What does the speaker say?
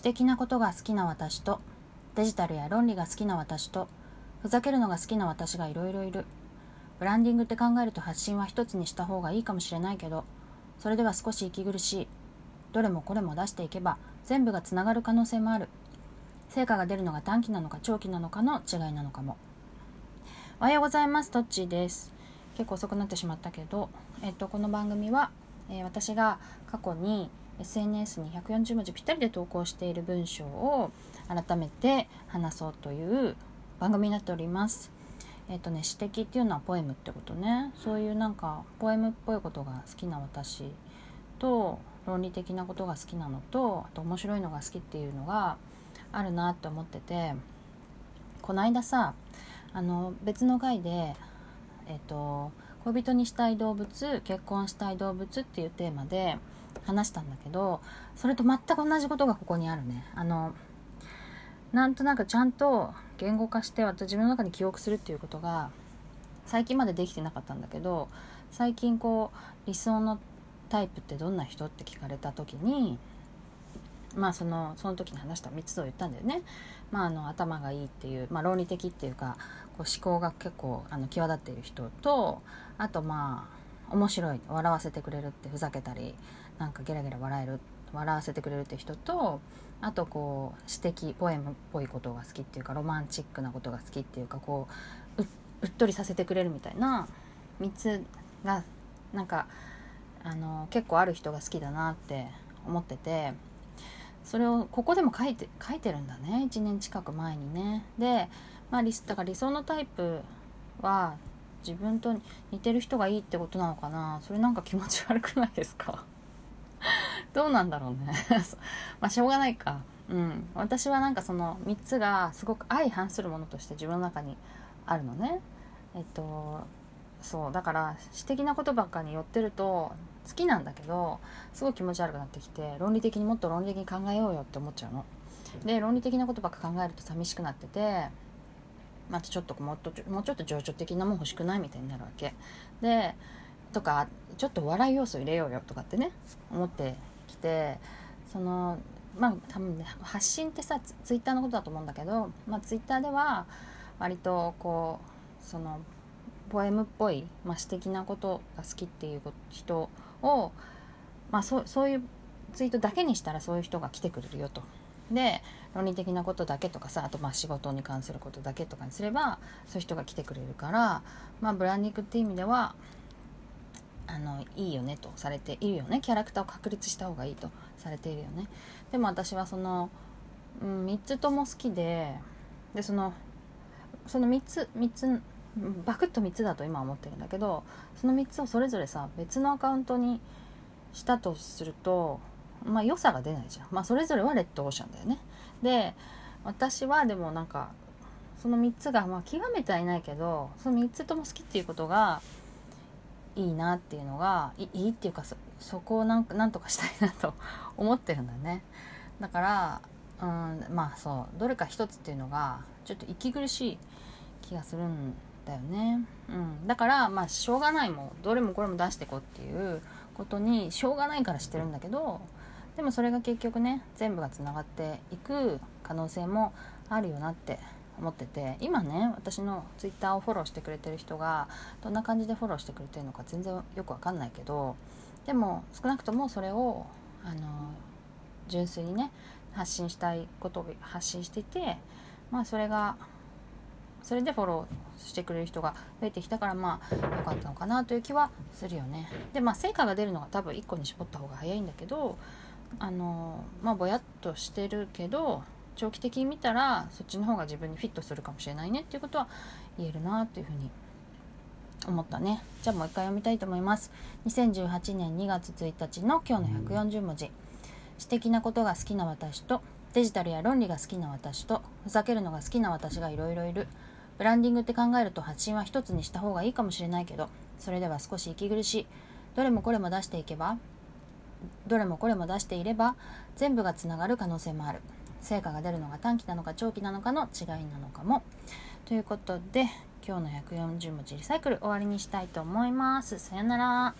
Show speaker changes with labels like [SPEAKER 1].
[SPEAKER 1] 私的なことが好きな私とデジタルや論理が好きな私とふざけるのが好きな私がいろいろいる。ブランディングって考えると発信は一つにした方がいいかもしれないけどそれでは少し息苦しい。どれもこれも出していけば全部がつながる可能性もある。成果が出るのが短期なのか長期なのかの違いなのかも。おはようございます。トッチーです。結構遅くなってしまったけど、えっと、この番組は、えー、私が過去に SNS に140文字ぴったりで投稿している文章を改めて話そうという番組になっております。えっ、とね詩的っていうのはポエムってことねそういうなんかポエムっぽいことが好きな私と論理的なことが好きなのとあと面白いのが好きっていうのがあるなって思っててこの間さあの別の回でえっ、と恋人にしたい動物結婚したい動物っていうテーマで話したんだけどそれと全く同じことがここにあるねあのなんとなくちゃんと言語化して私自分の中に記憶するっていうことが最近までできてなかったんだけど最近こう理想のタイプってどんな人って聞かれた時にまあそのその時に話した3つを言ったんだよね。まあ、あの頭がいいっていう、まあ、論理的っていうかこう思考が結構あの際立っている人とあとまあ面白い笑わせてくれるってふざけたりなんかゲラゲラ笑える笑わせてくれるって人とあとこう詩的ポエムっぽいことが好きっていうかロマンチックなことが好きっていうかこううっとりさせてくれるみたいな3つがなんかあの結構ある人が好きだなって思っててそれをここでも書いて書いてるんだね1年近く前にね。で、まあ、リスだから理想のタイプは自分と似てる人がいいってことなのかなそれなんか気持ち悪くないですか？どうなんだろうね。まあしょうがないか。うん。私はなんかその3つがすごく相反するものとして自分の中にあるのね。えっとそう。だから詩的なことばっかに寄ってると好きなんだけどすごい気持ち悪くなってきて論理的にもっと論理的に考えようよって思っちゃうの。で論理的なことばっか考えると寂しくなっててまたちょっともっともうちょっと情緒的なもん欲しくないみたいになるわけ。でとかちょっと笑い要素入れようよとかってね思っててそのまあ多分ね発信ってさツイッターのことだと思うんだけど、まあ、ツイッターでは割とこうそのポエムっぽい、まあ、詩的なことが好きっていう人を、まあ、そそういうツイートだけにしたらそういう人が来てくれるよと。で論理的なことだけとかさあとまあ仕事に関することだけとかにすればそういう人が来てくれるから、まあ、ブランディングっていう意味ではあのいいよねとされているよね。キャラクターを確立した方がいいとされているよね。でも私はその、うん、3つとも好きででそのその3つ3つバクッと3つだと今思ってるんだけどその3つをそれぞれさ別のアカウントにしたとするとまあ良さが出ないじゃん。まあそれぞれはレッドオーシャンだよね。で私はでもなんかその3つがまあ極めてはいないけどその3つとも好きっていうことがいいなっていうのがいいっていうかそそこをなんなんとかしたいなと思ってるんだね。だからうんまあそうどれか一つっていうのがちょっと息苦しい気がするんだよね、うん、だからまあしょうがないもどれもこれも出していこうっていうことにしょうがないからしてるんだけどでもそれが結局ね全部がつながっていく可能性もあるよなって思ってて今ね私の twitter をフォローしてくれてる人がどんな感じでフォローしてくれてるのか全然よくわかんないけどでも少なくともそれをあの純粋にね発信したいことを発信していてまあそれがそれでフォローしてくれる人が増えてきたからまあ良かったのかなという気はするよね。でまあ成果が出るのが多分1個に絞った方が早いんだけどあのまあぼやっとしてるけど長期的に見たらそっちの方が自分にフィットするかもしれないねっていうことは言えるなっていうふうに思ったね。じゃあもう一回読みたいと思います。2018年2月1日の今日の140文字。私的なことが好きな私とデジタルや論理が好きな私とふざけるのが好きな私がいろいろいる。ブランディングって考えると発信は一つにした方がいいかもしれないけどそれでは少し息苦しい。どれもこれも出していけばどれもこれも出していれば全部がつながる可能性もある。成果が出るのが短期なのか長期なのかの違いなのかも。ということで今日の140文字リサイクル終わりにしたいと思います。さよなら。